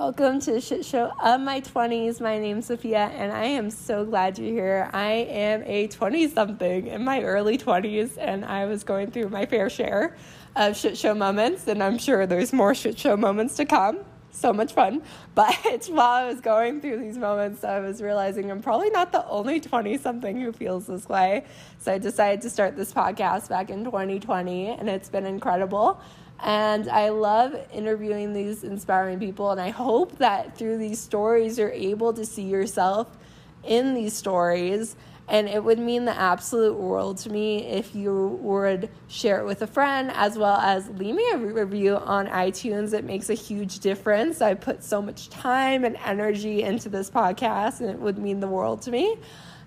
Welcome to the shit show of my 20s. My name's Sophia, and I am so glad you're here. I am a 20 something in my early 20s, and I was going through my fair share of shit show moments, and I'm sure there's more shit show moments to come. So much fun. But while I was going through these moments, I was realizing I'm probably not the only 20 something who feels this way. So I decided to start this podcast back in 2020, and it's been incredible. And I love interviewing these inspiring people. And I hope that through these stories, you're able to see yourself in these stories. And it would mean the absolute world to me if you would share it with a friend as well as leave me a review on iTunes. It makes a huge difference. I put so much time and energy into this podcast, and it would mean the world to me.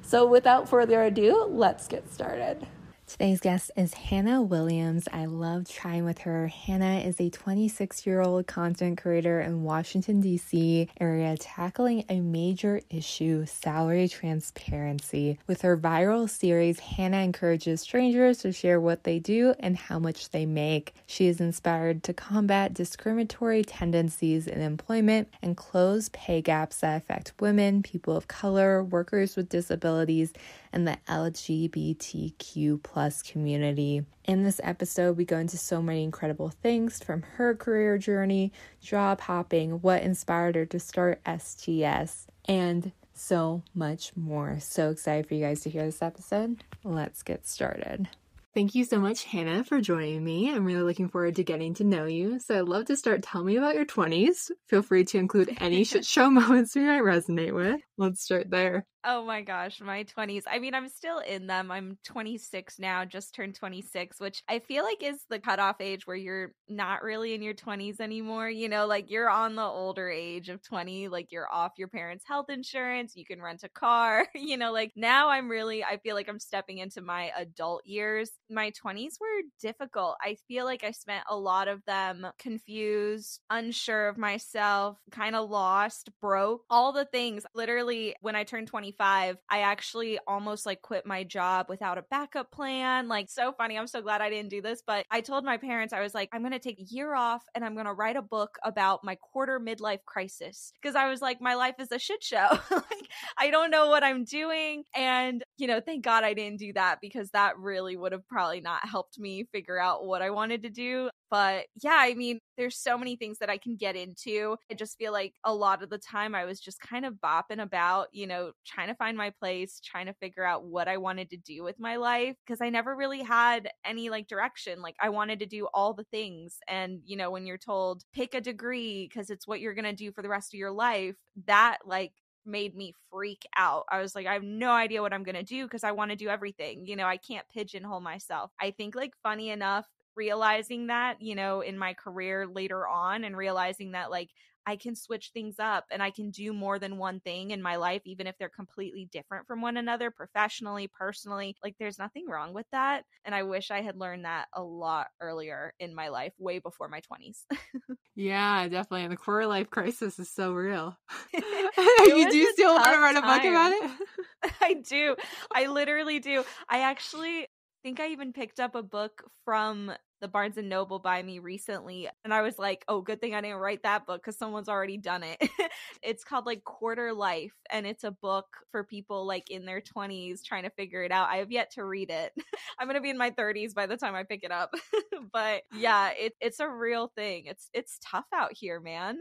So, without further ado, let's get started. Today's guest is Hannah Williams. I love chatting with her. Hannah is a 26 year old content creator in Washington, D.C. area tackling a major issue salary transparency. With her viral series, Hannah encourages strangers to share what they do and how much they make. She is inspired to combat discriminatory tendencies in employment and close pay gaps that affect women, people of color, workers with disabilities, and the LGBTQ plus community. In this episode, we go into so many incredible things from her career journey, job hopping, what inspired her to start STS, and so much more. So excited for you guys to hear this episode. Let's get started. Thank you so much, Hannah, for joining me. I'm really looking forward to getting to know you. So I'd love to start. Tell me about your 20s. Feel free to include any shit show moments you might resonate with. Let's start there. Oh my gosh, my 20s. I mean, I'm still in them. I'm 26 now, just turned 26, which I feel like is the cutoff age where you're not really in your 20s anymore. You know, like you're on the older age of 20, like you're off your parents' health insurance, you can rent a car. You know, like now I'm really, I feel like I'm stepping into my adult years. My 20s were difficult. I feel like I spent a lot of them confused, unsure of myself, kind of lost, broke, all the things. Literally, when I turned 25, 25, I actually almost like quit my job without a backup plan. Like, so funny. I'm so glad I didn't do this. But I told my parents, I was like, I'm going to take a year off and I'm going to write a book about my quarter midlife crisis. Cause I was like, my life is a shit show. like, I don't know what I'm doing. And, you know, thank God I didn't do that because that really would have probably not helped me figure out what I wanted to do. But yeah, I mean, there's so many things that I can get into. I just feel like a lot of the time I was just kind of bopping about, you know, trying to find my place, trying to figure out what I wanted to do with my life because I never really had any like direction. Like I wanted to do all the things. And, you know, when you're told pick a degree because it's what you're going to do for the rest of your life, that like made me freak out. I was like, I have no idea what I'm going to do because I want to do everything. You know, I can't pigeonhole myself. I think, like, funny enough, realizing that, you know, in my career later on and realizing that like I can switch things up and I can do more than one thing in my life, even if they're completely different from one another, professionally, personally. Like, there's nothing wrong with that. And I wish I had learned that a lot earlier in my life, way before my 20s. yeah, definitely. And the quarter life crisis is so real. you do still want to write a book about it? I do. I literally do. I actually think I even picked up a book from the Barnes and Noble by me recently. And I was like, oh, good thing I didn't write that book because someone's already done it. it's called like Quarter Life. And it's a book for people like in their 20s trying to figure it out. I have yet to read it. I'm going to be in my 30s by the time I pick it up. but yeah, it, it's a real thing. It's, it's tough out here, man.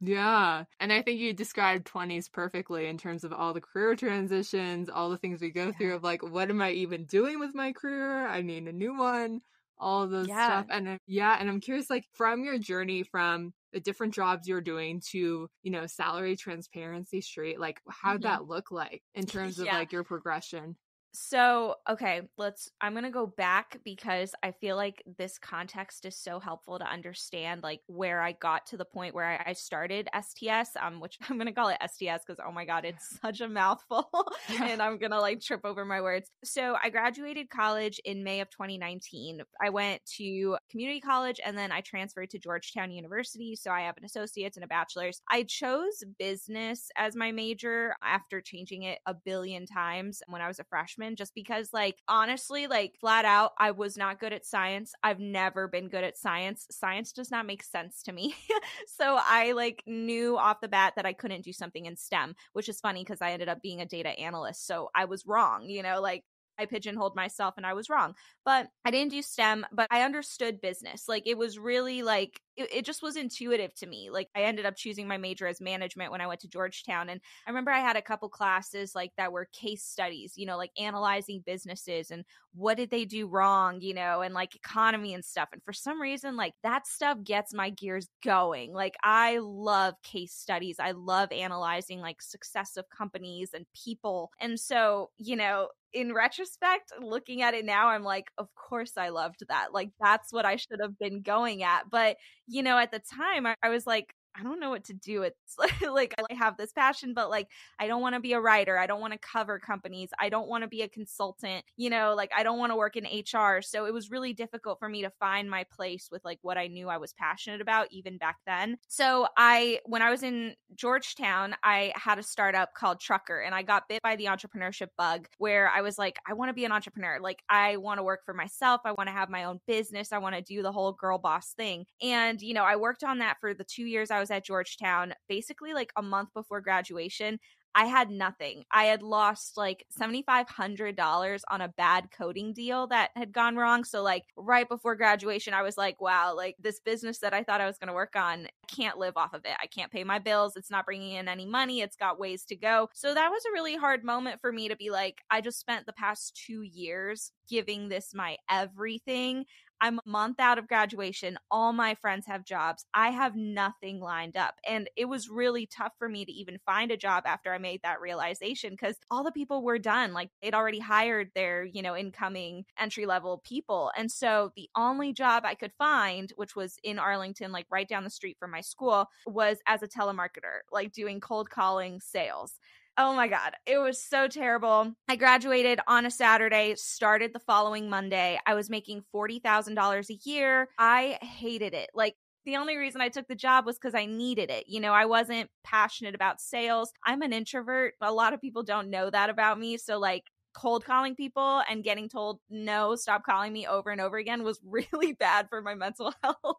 yeah. And I think you described 20s perfectly in terms of all the career transitions, all the things we go yeah. through of like, what am I even doing with my career? I need a new one all of those yeah. stuff. And uh, yeah, and I'm curious, like from your journey from the different jobs you're doing to, you know, salary transparency street, like how'd mm-hmm. that look like in terms of yeah. like your progression? So, okay, let's I'm going to go back because I feel like this context is so helpful to understand like where I got to the point where I, I started STS, um which I'm going to call it STS cuz oh my god, it's such a mouthful and I'm going to like trip over my words. So, I graduated college in May of 2019. I went to community college and then I transferred to Georgetown University, so I have an associate's and a bachelor's. I chose business as my major after changing it a billion times when I was a freshman freshman just because, like, honestly, like, flat out, I was not good at science. I've never been good at science. Science does not make sense to me. so I, like, knew off the bat that I couldn't do something in STEM, which is funny because I ended up being a data analyst. So I was wrong, you know, like, I pigeonholed myself and I was wrong. But I didn't do STEM, but I understood business. Like it was really like it, it, just was intuitive to me. Like I ended up choosing my major as management when I went to Georgetown. And I remember I had a couple classes like that were case studies, you know, like analyzing businesses and what did they do wrong, you know, and like economy and stuff. And for some reason, like that stuff gets my gears going. Like I love case studies. I love analyzing like success of companies and people. And so, you know, in retrospect, looking at it now, I'm like, of course I loved that. Like, that's what I should have been going at. But you know, at the time, I, I was like, I don't know what to do. It's like I have this passion, but like I don't want to be a writer. I don't want to cover companies. I don't want to be a consultant. You know, like I don't want to work in HR. So it was really difficult for me to find my place with like what I knew I was passionate about even back then. So I when I was in Georgetown, I had a startup called Trucker and I got bit by the entrepreneurship bug where I was like I want to be an entrepreneur. Like I want to work for myself. I want to have my own business. I want to do the whole girl boss thing. And you know, I worked on that for the 2 years I was at Georgetown basically like a month before graduation. I had nothing. I had lost like $7,500 on a bad coding deal that had gone wrong. So, like, right before graduation, I was like, wow, like this business that I thought I was going to work on, I can't live off of it. I can't pay my bills. It's not bringing in any money. It's got ways to go. So, that was a really hard moment for me to be like, I just spent the past two years giving this my everything. I'm a month out of graduation. All my friends have jobs. I have nothing lined up. And it was really tough for me to even find a job after I made that realization because all the people were done. Like they'd already hired their, you know, incoming entry level people. And so the only job I could find, which was in Arlington, like right down the street from my school, was as a telemarketer, like doing cold calling sales. Oh my God. It was so terrible. I graduated on a Saturday, started the following Monday. I was making $40,000 a year. I hated it. Like, the only reason I took the job was because I needed it. You know, I wasn't passionate about sales. I'm an introvert. A lot of people don't know that about me. So, like, cold calling people and getting told no stop calling me over and over again was really bad for my mental health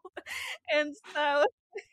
and so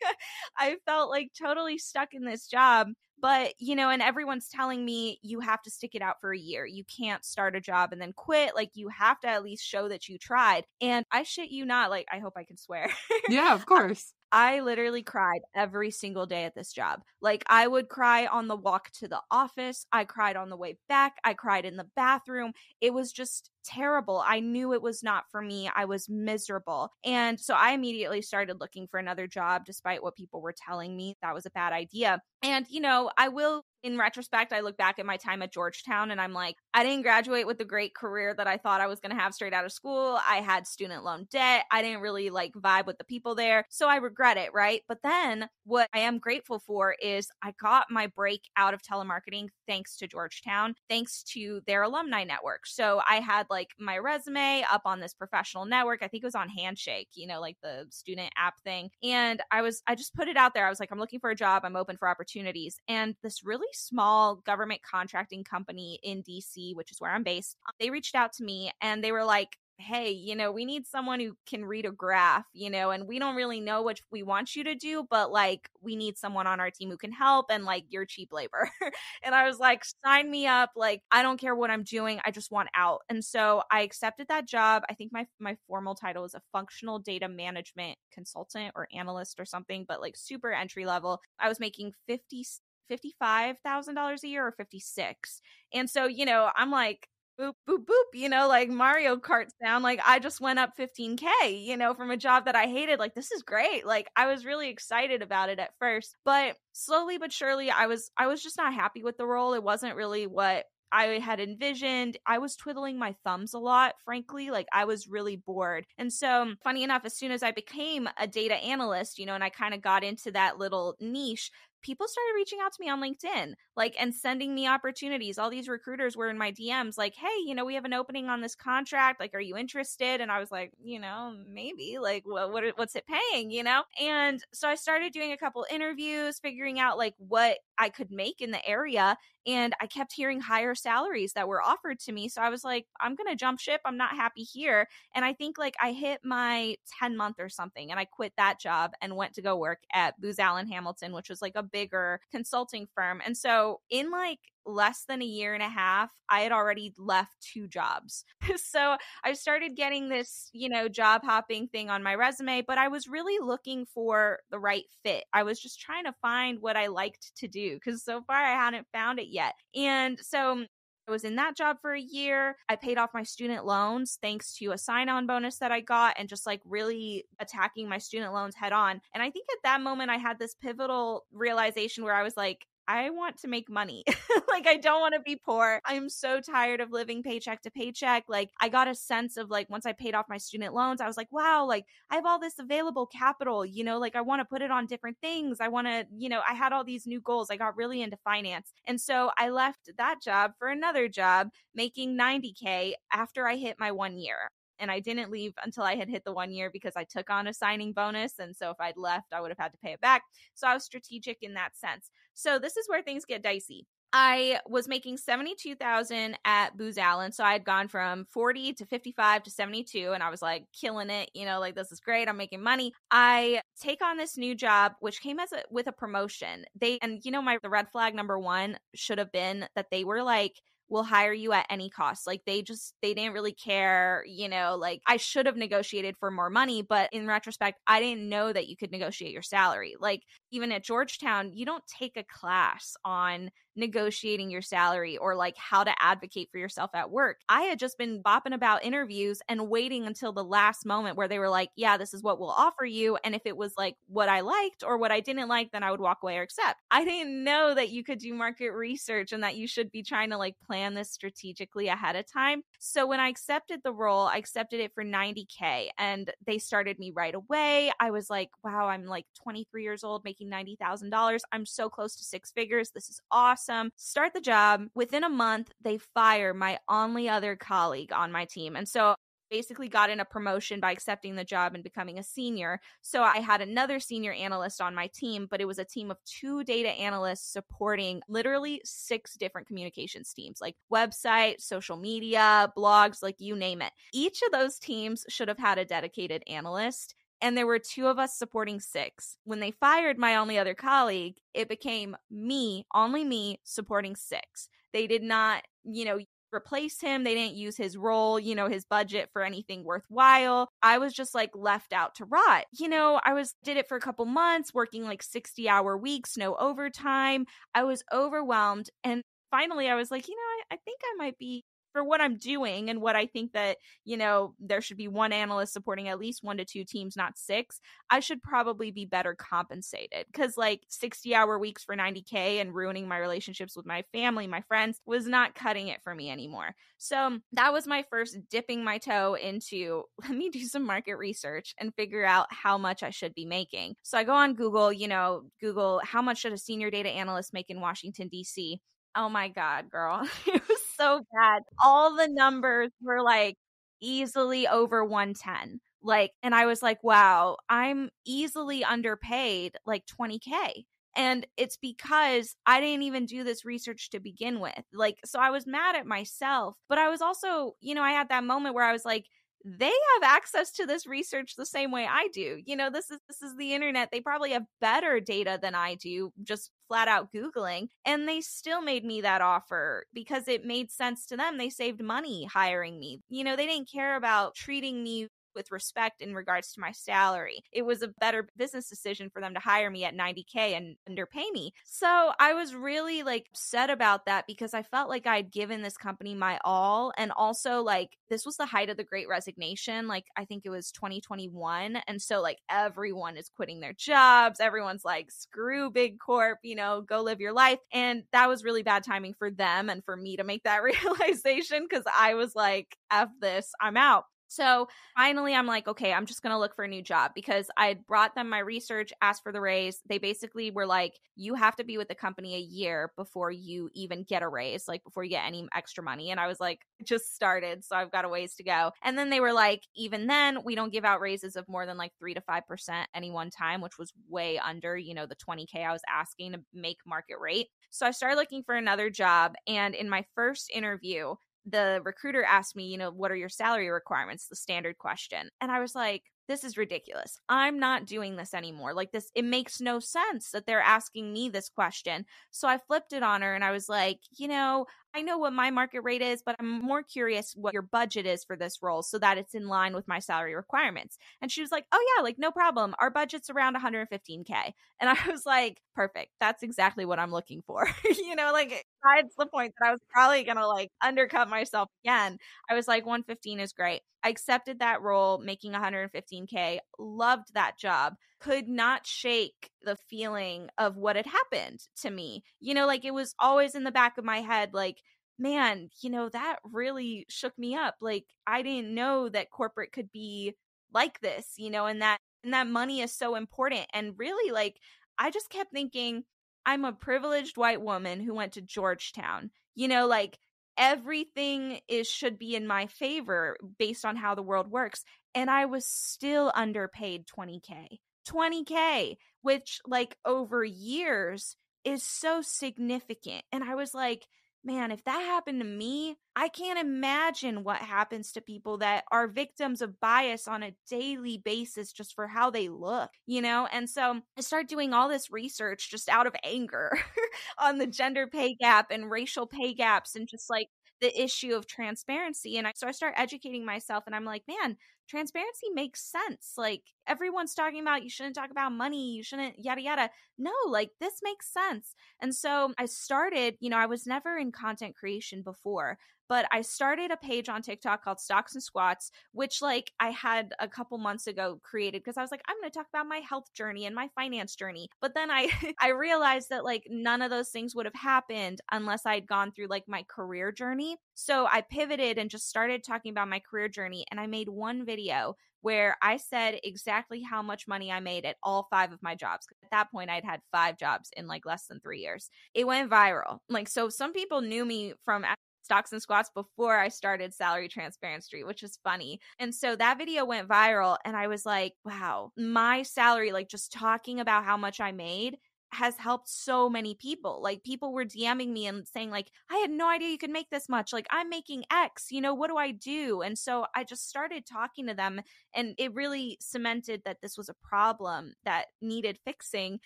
i felt like totally stuck in this job but, you know, and everyone's telling me you have to stick it out for a year. You can't start a job and then quit. Like, you have to at least show that you tried. And I shit you not, like, I hope I can swear. yeah, of course. I literally cried every single day at this job. Like, I would cry on the walk to the office. I cried on the way back. I cried in the bathroom. It was just terrible. I knew it was not for me. I was miserable. And so I immediately started looking for another job, despite what people were telling me that was a bad idea. And, you know, I will in retrospect, I look back at my time at Georgetown and I'm like, I didn't graduate with the great career that I thought I was going to have straight out of school. I had student loan debt. I didn't really like vibe with the people there. So I regret it, right? But then what I am grateful for is I got my break out of telemarketing thanks to Georgetown, thanks to their alumni network. So I had like my resume up on this professional network. I think it was on Handshake, you know, like the student app thing. And I was, I just put it out there. I was like, I'm looking for a job. I'm open for opportunities. And this really small government contracting company in DC, which is where I'm based, they reached out to me and they were like, hey, you know, we need someone who can read a graph, you know, and we don't really know what we want you to do, but like we need someone on our team who can help and like you're cheap labor. and I was like, sign me up. Like, I don't care what I'm doing. I just want out. And so I accepted that job. I think my my formal title is a functional data management consultant or analyst or something, but like super entry level. I was making 50 $55,000 a year or 56. And so, you know, I'm like, boop, boop, boop, you know, like Mario Kart sound. Like I just went up 15K, you know, from a job that I hated. Like, this is great. Like I was really excited about it at first. But slowly but surely I was I was just not happy with the role. It wasn't really what I had envisioned. I was twiddling my thumbs a lot, frankly. Like I was really bored. And so, funny enough, as soon as I became a data analyst, you know, and I kind of got into that little niche, people started reaching out to me on LinkedIn, like, and sending me opportunities. All these recruiters were in my DMs, like, hey, you know, we have an opening on this contract. Like, are you interested? And I was like, you know, maybe. Like, what, what what's it paying? You know? And so I started doing a couple interviews, figuring out like what I could make in the area. And I kept hearing higher salaries that were offered to me. So I was like, I'm going to jump ship. I'm not happy here. And I think like I hit my 10 month or something and I quit that job and went to go work at Booz Allen Hamilton, which was like a bigger consulting firm. And so in like less than a year and a half, I had already left two jobs. so I started getting this, you know, job hopping thing on my resume, but I was really looking for the right fit. I was just trying to find what I liked to do because so far I hadn't found it yet. And so mm, I was in that job for a year. I paid off my student loans thanks to a sign on bonus that I got and just like really attacking my student loans head on. And I think at that moment, I had this pivotal realization where I was like, I want to make money. like I don't want to be poor. I'm so tired of living paycheck to paycheck. Like I got a sense of like once I paid off my student loans, I was like, wow, like I have all this available capital, you know, like I want to put it on different things. I want to, you know, I had all these new goals. I got really into finance. And so I left that job for another job making 90k after I hit my 1 year and I didn't leave until I had hit the one year because I took on a signing bonus. And so if I'd left, I would have had to pay it back. So I was strategic in that sense. So this is where things get dicey. I was making 72,000 at Booz Allen. So I had gone from 40 to 55 to 72 and I was like killing it, you know, like this is great. I'm making money. I take on this new job which came as a with a promotion. They and you know my the red flag number 1 should have been that they were like will hire you at any cost. Like they just they didn't really care, you know, like I should have negotiated for more money, but in retrospect, I didn't know that you could negotiate your salary. Like even at Georgetown, you don't take a class on negotiating your salary or like how to advocate for yourself at work. I had just been bopping about interviews and waiting until the last moment where they were like, yeah, this is what we'll offer you. And if it was like what I liked or what I didn't like, then I would walk away or accept. I didn't know that you could do market research and that you should be trying to like plan this strategically ahead of time. So when I accepted the role, I accepted it for 90K and they started me right away. I was like, wow, I'm like 23 years old making $90,000. I'm so close to six figures. This is awesome. Start the job. Within a month, they fire my only other colleague on my team. And so basically got in a promotion by accepting the job and becoming a senior. So I had another senior analyst on my team, but it was a team of two data analysts supporting literally six different communications teams, like website, social media, blogs, like you name it. Each of those teams should have had a dedicated analyst and there were two of us supporting six. When they fired my only other colleague, it became me, only me, supporting six. They did not, you know, replace him. They didn't use his role, you know, his budget for anything worthwhile. I was just like left out to rot. You know, I was did it for a couple months, working like 60 hour weeks, no overtime. I was overwhelmed. And finally I was like, you know, I, I think I might be for what I'm doing and what I think that, you know, there should be one analyst supporting at least one to two teams, not six, I should probably be better compensated. Cause like 60 hour weeks for 90K and ruining my relationships with my family, my friends was not cutting it for me anymore. So that was my first dipping my toe into let me do some market research and figure out how much I should be making. So I go on Google, you know, Google how much should a senior data analyst make in Washington, D.C. Oh my God, girl. it was so bad. All the numbers were like easily over 110. Like, and I was like, wow, I'm easily underpaid like 20K. And it's because I didn't even do this research to begin with. Like, so I was mad at myself, but I was also, you know, I had that moment where I was like, they have access to this research the same way I do. You know, this is this is the internet. They probably have better data than I do, just flat out googling, and they still made me that offer because it made sense to them. They saved money hiring me. You know, they didn't care about treating me with respect in regards to my salary. It was a better business decision for them to hire me at 90K and underpay me. So I was really like upset about that because I felt like I'd given this company my all. And also, like, this was the height of the great resignation. Like, I think it was 2021. And so, like, everyone is quitting their jobs. Everyone's like, screw Big Corp, you know, go live your life. And that was really bad timing for them and for me to make that realization because I was like, F this, I'm out. So finally, I'm like, okay, I'm just going to look for a new job because I brought them my research, asked for the raise. They basically were like, you have to be with the company a year before you even get a raise, like before you get any extra money. And I was like, just started. So I've got a ways to go. And then they were like, even then, we don't give out raises of more than like three to 5% any one time, which was way under, you know, the 20K I was asking to make market rate. So I started looking for another job. And in my first interview, the recruiter asked me, you know, what are your salary requirements? The standard question. And I was like, this is ridiculous. I'm not doing this anymore. Like this, it makes no sense that they're asking me this question. So I flipped it on her and I was like, you know, I know what my market rate is, but I'm more curious what your budget is for this role so that it's in line with my salary requirements. And she was like, Oh, yeah, like no problem. Our budget's around 115K. And I was like, Perfect. That's exactly what I'm looking for. you know, like eh, besides the point that I was probably going to like undercut myself again, I was like, 115 is great. I accepted that role, making 115K, loved that job, could not shake the feeling of what had happened to me. You know, like it was always in the back of my head, like, man, you know, that really shook me up. Like, I didn't know that corporate could be like this, you know, and that and that money is so important. And really, like, I just kept thinking, I'm a privileged white woman who went to Georgetown. You know, like everything is should be in my favor based on how the world works and i was still underpaid 20k 20k which like over years is so significant and i was like man if that happened to me i can't imagine what happens to people that are victims of bias on a daily basis just for how they look you know and so i start doing all this research just out of anger on the gender pay gap and racial pay gaps and just like the issue of transparency. And I, so I start educating myself and I'm like, man, transparency makes sense. Like everyone's talking about you shouldn't talk about money, you shouldn't yada yada. No, like this makes sense. And so I started, you know, I was never in content creation before, but I started a page on TikTok called Stocks and Squats, which like I had a couple months ago created because I was like, I'm going to talk about my health journey and my finance journey. But then I I realized that like none of those things would have happened unless I'd gone through like my career journey. So I pivoted and just started talking about my career journey and I made one video where I said exactly how much money I made at all five of my jobs. At that point, I'd had five jobs in like less than three years. It went viral. Like, so some people knew me from stocks and squats before I started Salary transparency, which is funny. And so that video went viral, and I was like, wow, my salary, like just talking about how much I made has helped so many people. Like people were DMing me and saying like, "I had no idea you could make this much. Like I'm making X, you know, what do I do?" And so I just started talking to them and it really cemented that this was a problem that needed fixing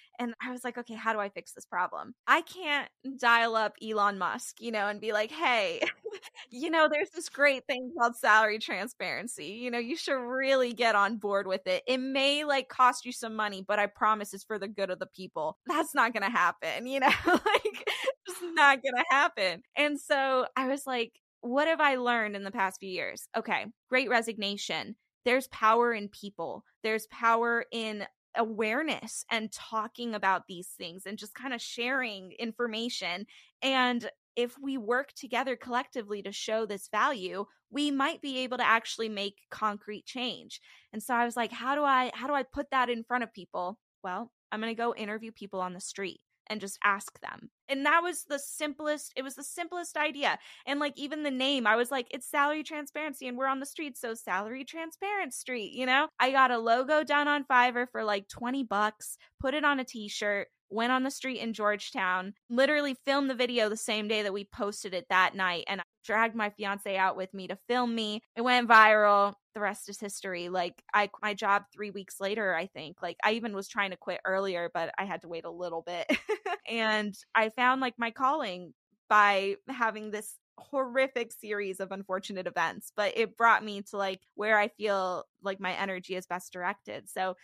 and I was like, "Okay, how do I fix this problem?" I can't dial up Elon Musk, you know, and be like, "Hey, you know, there's this great thing called salary transparency. You know, you should really get on board with it. It may like cost you some money, but I promise it's for the good of the people." that's not going to happen, you know, like it's not going to happen. And so I was like, what have I learned in the past few years? Okay, great resignation. There's power in people, there's power in awareness and talking about these things and just kind of sharing information. And if we work together collectively to show this value, we might be able to actually make concrete change. And so I was like, how do I how do I put that in front of people? Well, I'm going to go interview people on the street and just ask them. And that was the simplest, it was the simplest idea. And like even the name, I was like, it's salary transparency and we're on the street. So salary transparent street, you know? I got a logo done on Fiverr for like 20 bucks, put it on a t shirt, went on the street in Georgetown, literally filmed the video the same day that we posted it that night. And dragged my fiance out with me to film me. It went viral. The rest is history. Like I my job 3 weeks later, I think. Like I even was trying to quit earlier, but I had to wait a little bit. and I found like my calling by having this horrific series of unfortunate events, but it brought me to like where I feel like my energy is best directed. So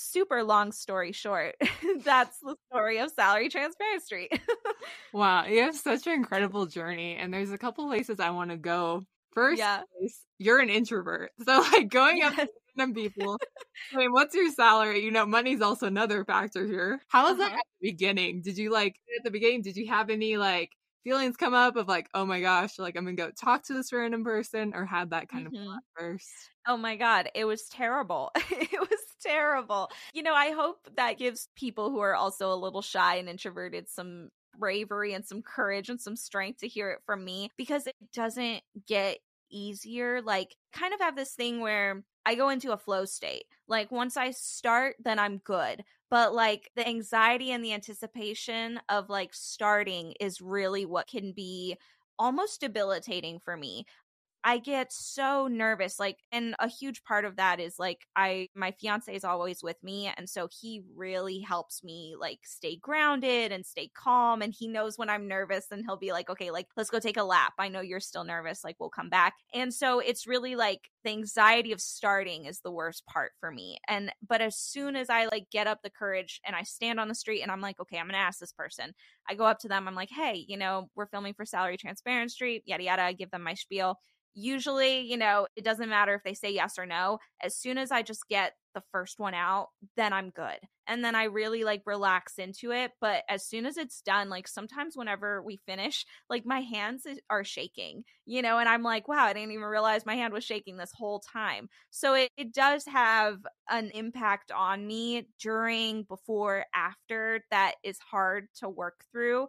super long story short, that's the story of Salary Transparent Street. wow, you have such an incredible journey, and there's a couple places I want to go. First, yeah. Place, you're an introvert, so like going yes. up to random people. I mean, what's your salary? You know, money's also another factor here. How was uh-huh. that at the beginning? Did you like at the beginning? Did you have any like feelings come up of like, oh my gosh, like I'm gonna go talk to this random person or had that kind mm-hmm. of first? Oh my God, it was terrible. it was terrible. You know, I hope that gives people who are also a little shy and introverted some bravery and some courage and some strength to hear it from me because it doesn't get easier. Like, kind of have this thing where I go into a flow state. Like, once I start, then I'm good. But like the anxiety and the anticipation of like starting is really what can be almost debilitating for me. I get so nervous. Like, and a huge part of that is like, I, my fiance is always with me. And so he really helps me like stay grounded and stay calm. And he knows when I'm nervous and he'll be like, okay, like, let's go take a lap. I know you're still nervous. Like, we'll come back. And so it's really like the anxiety of starting is the worst part for me. And, but as soon as I like get up the courage and I stand on the street and I'm like, okay, I'm going to ask this person, I go up to them. I'm like, hey, you know, we're filming for Salary Transparent Street, yada, yada. I give them my spiel usually, you know, it doesn't matter if they say yes or no. As soon as I just get the first one out, then I'm good. And then I really like relax into it. But as soon as it's done, like sometimes whenever we finish, like my hands are shaking, you know, and I'm like, wow, I didn't even realize my hand was shaking this whole time. So it, it does have an impact on me during, before, after that is hard to work through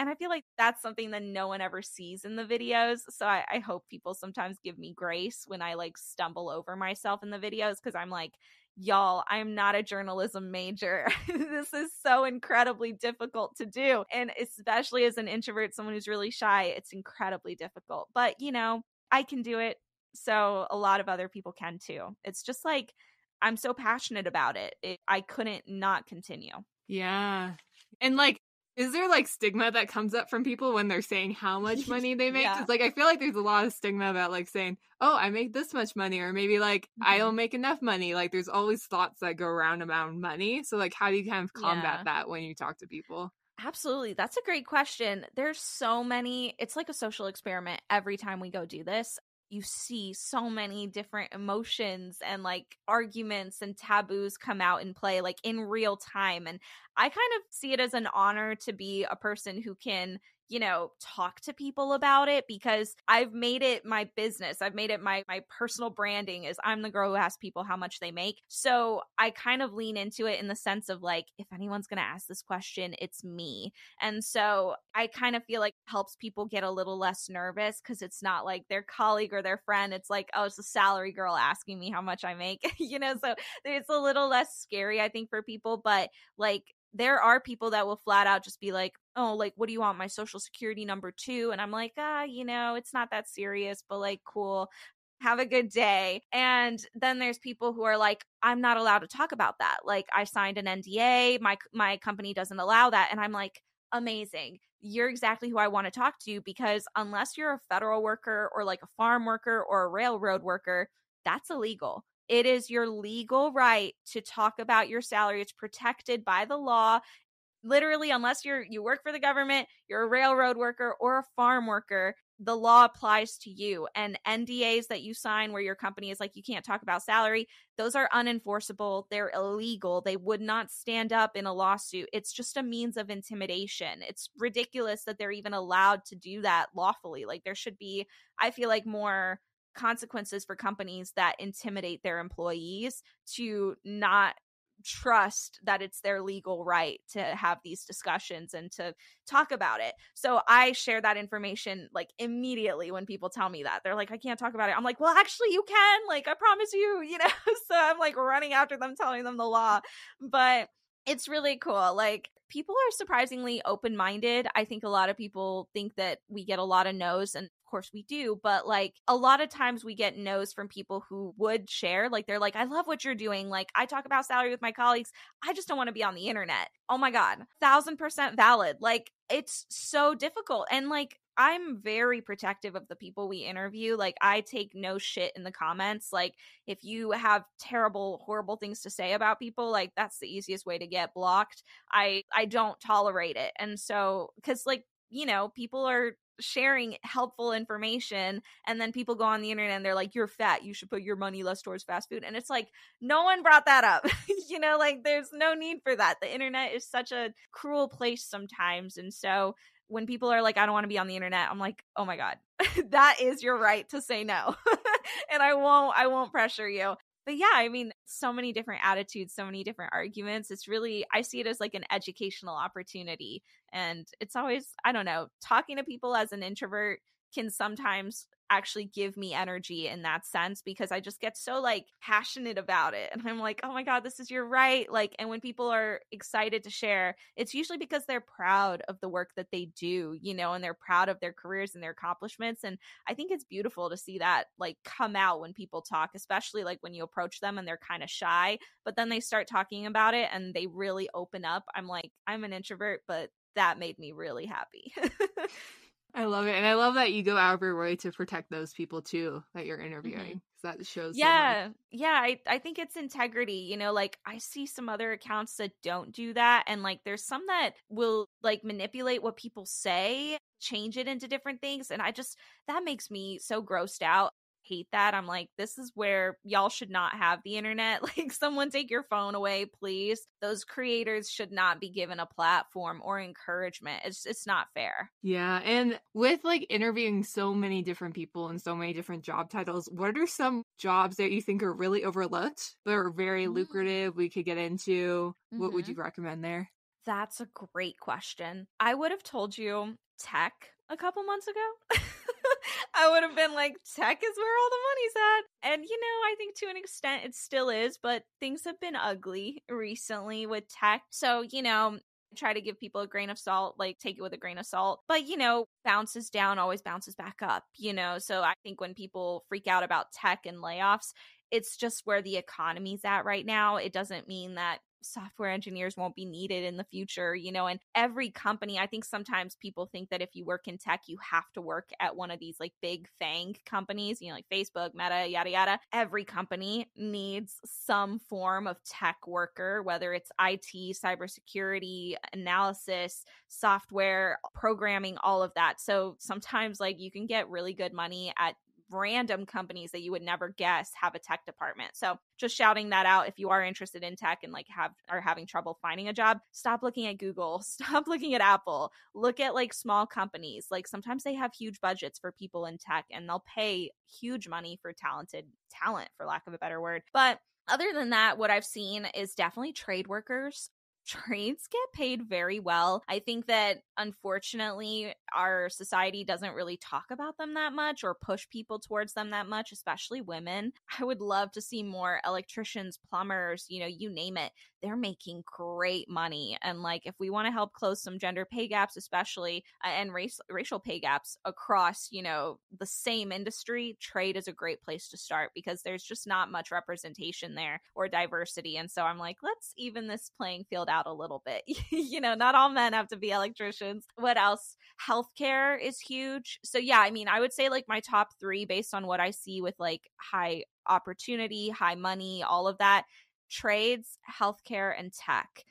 and I feel like that's something that no one ever sees in the videos. So I, I hope people sometimes give me grace when I like stumble over myself in the videos because I'm like, y'all, I'm not a journalism major. this is so incredibly difficult to do. And especially as an introvert, someone who's really shy, it's incredibly difficult. But, you know, I can do it. So a lot of other people can too. It's just like, I'm so passionate about it. it I couldn't not continue. Yeah. And like is there like stigma that comes up from people when they're saying how much money they make? yeah. like I feel like there's a lot of stigma about like saying, "Oh, I make this much money," or maybe like mm-hmm. I don't make enough money. Like there's always thoughts that go around about money. So like, how do you kind of combat yeah. that when you talk to people? Absolutely. That's a great question. There's so many, it's like a social experiment every time we go do this you see so many different emotions and like arguments and taboos come out and play like in real time and i kind of see it as an honor to be a person who can you know talk to people about it because i've made it my business. I've made it my my personal branding is i'm the girl who asks people how much they make. So i kind of lean into it in the sense of like if anyone's going to ask this question it's me. And so i kind of feel like helps people get a little less nervous because it's not like their colleague or their friend. It's like oh it's a salary girl asking me how much i make. You know so it's a little less scary i think for people but like there are people that will flat out just be like, oh, like, what do you want? My social security number two? And I'm like, ah, you know, it's not that serious, but like, cool. Have a good day. And then there's people who are like, I'm not allowed to talk about that. Like, I signed an NDA. My my company doesn't allow that. And I'm like, amazing. You're exactly who I want to talk to because unless you're a federal worker or like a farm worker or a railroad worker, that's illegal. It is your legal right to talk about your salary. It's protected by the law. Literally, unless you're you work for the government, you're a railroad worker or a farm worker, the law applies to you. And NDAs that you sign where your company is like, you can't talk about salary, those are unenforceable. They're illegal. They would not stand up in a lawsuit. It's just a means of intimidation. It's ridiculous that they're even allowed to do that lawfully. Like, there should be, I feel like, more consequences for companies that intimidate their employees to not trust that it's their legal right to have these discussions and to talk about it. So I share that information like immediately when people tell me that. They're like, I can't talk about it. I'm like, well, actually, you can. Like, I promise you, you know? so I'm like running after them, telling them the law. But it's really cool. Like, people are surprisingly open minded. I think a lot of people think that we get a lot of no's, and course we do, but like a lot of times we get no's from people who would share. Like they're like, I love what you're doing. Like I talk about salary with my colleagues. I just don't want to be on the internet. Oh my God, thousand percent valid. Like it's so difficult. And like I'm very protective of the people we interview. Like I take no shit in the comments. Like if you have terrible horrible things to say about people, like that's the easiest way to get blocked. I I don't tolerate it. And so cuz like you know, people are sharing helpful information and then people go on the internet and they're like you're fat you should put your money less towards fast food and it's like no one brought that up you know like there's no need for that the internet is such a cruel place sometimes and so when people are like, I don't want to be on the internet, I'm like, oh my God, that is your right to say no. and I won't, I won't pressure you. But yeah, I mean, so many different attitudes, so many different arguments. It's really, I see it as like an educational opportunity. And it's always, I don't know, talking to people as an introvert can sometimes actually give me energy in that sense because I just get so like passionate about it. And I'm like, oh my God, this is your right. Like, and when people are excited to share, it's usually because they're proud of the work that they do, you know, and they're proud of their careers and their accomplishments. And I think it's beautiful to see that like come out when people talk, especially like when you approach them and they're kind of shy, but then they start talking about it and they really open up. I'm like, I'm an introvert, but that made me really happy. I love it. And I love that you go out of your way to protect those people too that you're interviewing. Mm-hmm. That shows Yeah. Yeah. I, I think it's integrity. You know, like I see some other accounts that don't do that. And like there's some that will like manipulate what people say, change it into different things. And I just that makes me so grossed out hate that. I'm like, this is where y'all should not have the internet. Like, someone take your phone away, please. Those creators should not be given a platform or encouragement. It's it's not fair. Yeah, and with like interviewing so many different people and so many different job titles, what are some jobs that you think are really overlooked but are very mm-hmm. lucrative? We could get into. Mm-hmm. What would mm-hmm. you recommend there? That's a great question. I would have told you tech a couple months ago. I would have been like, tech is where all the money's at. And, you know, I think to an extent it still is, but things have been ugly recently with tech. So, you know, try to give people a grain of salt, like take it with a grain of salt. But, you know, bounces down always bounces back up, you know? So I think when people freak out about tech and layoffs, it's just where the economy's at right now. It doesn't mean that software engineers won't be needed in the future, you know, and every company, I think sometimes people think that if you work in tech, you have to work at one of these like big FANG companies, you know, like Facebook, Meta, yada, yada. Every company needs some form of tech worker, whether it's IT, cybersecurity, analysis, software, programming, all of that. So sometimes like you can get really good money at random companies that you would never guess have a tech department. So just shouting that out if you are interested in tech and like have are having trouble finding a job, stop looking at Google, stop looking at Apple. Look at like small companies. Like sometimes they have huge budgets for people in tech and they'll pay huge money for talented talent for lack of a better word. But other than that, what I've seen is definitely trade workers trades get paid very well. I think that unfortunately our society doesn't really talk about them that much or push people towards them that much, especially women. I would love to see more electricians, plumbers, you know, you name it. They're making great money. And like if we want to help close some gender pay gaps especially uh, and race racial pay gaps across, you know, the same industry, trade is a great place to start because there's just not much representation there or diversity. And so I'm like, let's even this playing field out a little bit. you know, not all men have to be electricians. What else? Healthcare is huge. So, yeah, I mean, I would say like my top three based on what I see with like high opportunity, high money, all of that trades, healthcare, and tech.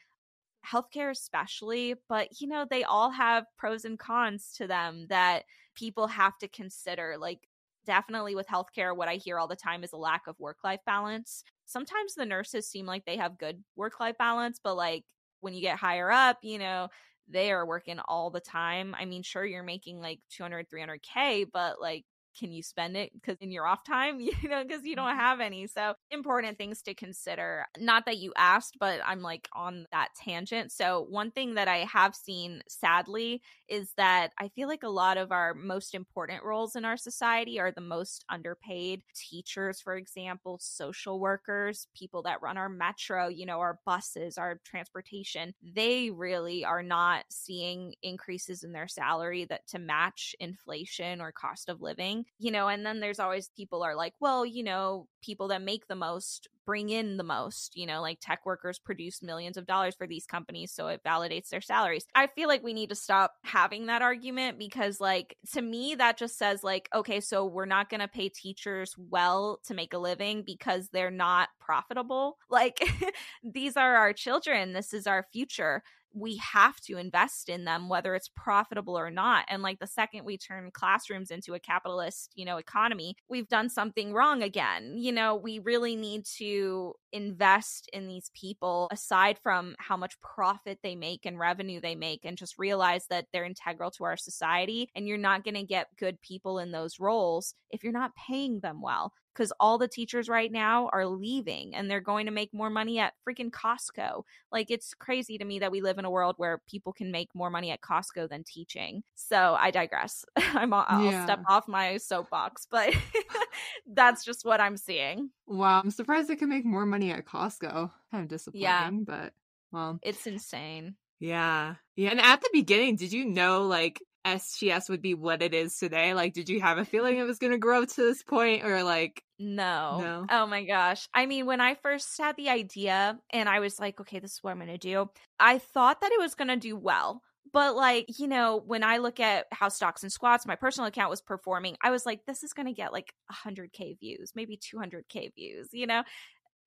Healthcare, especially, but you know, they all have pros and cons to them that people have to consider. Like, definitely with healthcare, what I hear all the time is a lack of work life balance. Sometimes the nurses seem like they have good work life balance, but like when you get higher up, you know, they are working all the time. I mean, sure, you're making like 200, 300K, but like can you spend it because in your off time you know because you don't mm-hmm. have any. So important things to consider. Not that you asked but i'm like on that tangent. So one thing that i have seen sadly is that i feel like a lot of our most important roles in our society are the most underpaid. Teachers for example social workers people that run our metro you know our buses our transportation they really are not seeing increases in their salary that to match inflation or cost of living you know, and then there's always people are like, well, you know, people that make the most bring in the most, you know, like tech workers produce millions of dollars for these companies, so it validates their salaries. I feel like we need to stop having that argument because, like, to me, that just says, like, okay, so we're not going to pay teachers well to make a living because they're not profitable. Like, these are our children, this is our future we have to invest in them whether it's profitable or not and like the second we turn classrooms into a capitalist you know economy we've done something wrong again. You know we really need to invest in these people aside from how much profit they make and revenue they make and just realize that they're integral to our society and you're not going to get good people in those roles if you're not paying them well because all the teachers right now are leaving and they're going to make more money at freaking Costco. Like it's crazy to me that we live in a world where people can make more money at Costco than teaching. So I digress. I'm I'll yeah. step off my soapbox, but that's just what I'm seeing. Wow, I'm surprised they can make more money at Costco. Kind of disappointing, yeah. but well, it's insane. Yeah. Yeah. And at the beginning, did you know like STS would be what it is today? Like, did you have a feeling it was going to grow to this point or like? No. no. Oh my gosh. I mean, when I first had the idea and I was like, okay, this is what I'm going to do, I thought that it was going to do well. But like, you know, when I look at how stocks and squats, my personal account was performing, I was like, this is going to get like 100K views, maybe 200K views, you know?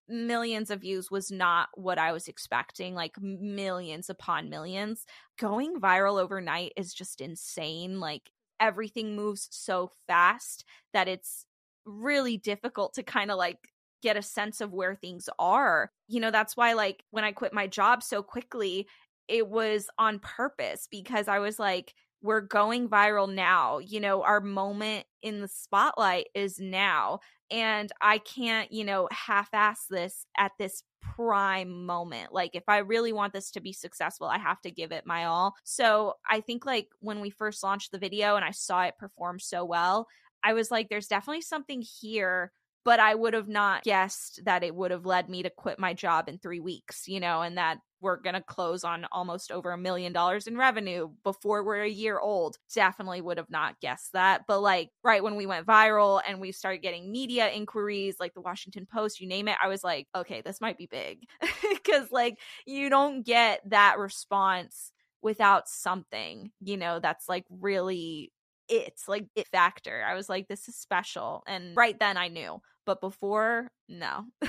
Millions of views was not what I was expecting, like millions upon millions. Going viral overnight is just insane. Like everything moves so fast that it's really difficult to kind of like get a sense of where things are. You know, that's why like when I quit my job so quickly, it was on purpose because I was like, we're going viral now. You know, our moment in the spotlight is now and I can't, you know, half ass this at this prime moment. Like, if I really want this to be successful, I have to give it my all. So, I think, like, when we first launched the video and I saw it perform so well, I was like, there's definitely something here but I would have not guessed that it would have led me to quit my job in three weeks, you know, and that we're going to close on almost over a million dollars in revenue before we're a year old. Definitely would have not guessed that. But like right when we went viral and we started getting media inquiries like the Washington Post, you name it, I was like, okay, this might be big. Cause like you don't get that response without something, you know, that's like really it's like it factor. I was like, this is special. And right then I knew but before no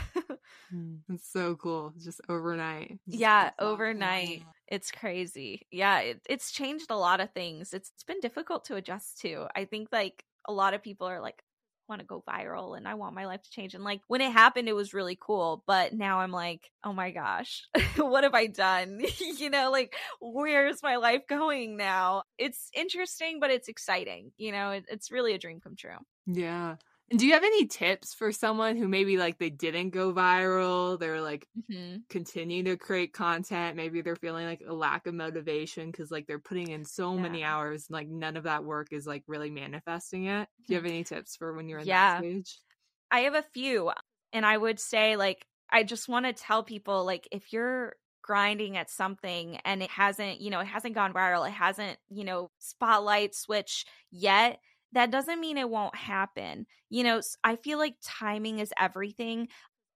mm, it's so cool just overnight just yeah overnight it's crazy yeah it, it's changed a lot of things it's, it's been difficult to adjust to i think like a lot of people are like want to go viral and I want my life to change. And like when it happened, it was really cool. But now I'm like, oh my gosh, what have I done? you know, like where's my life going now? It's interesting, but it's exciting. You know, it, it's really a dream come true. Yeah. Do you have any tips for someone who maybe like they didn't go viral? They're like mm-hmm. continue to create content. Maybe they're feeling like a lack of motivation because like they're putting in so yeah. many hours, and like none of that work is like really manifesting yet. Do you have mm-hmm. any tips for when you're in yeah. that stage? I have a few. And I would say like I just want to tell people like if you're grinding at something and it hasn't, you know, it hasn't gone viral, it hasn't, you know, spotlight switch yet that doesn't mean it won't happen. You know, I feel like timing is everything.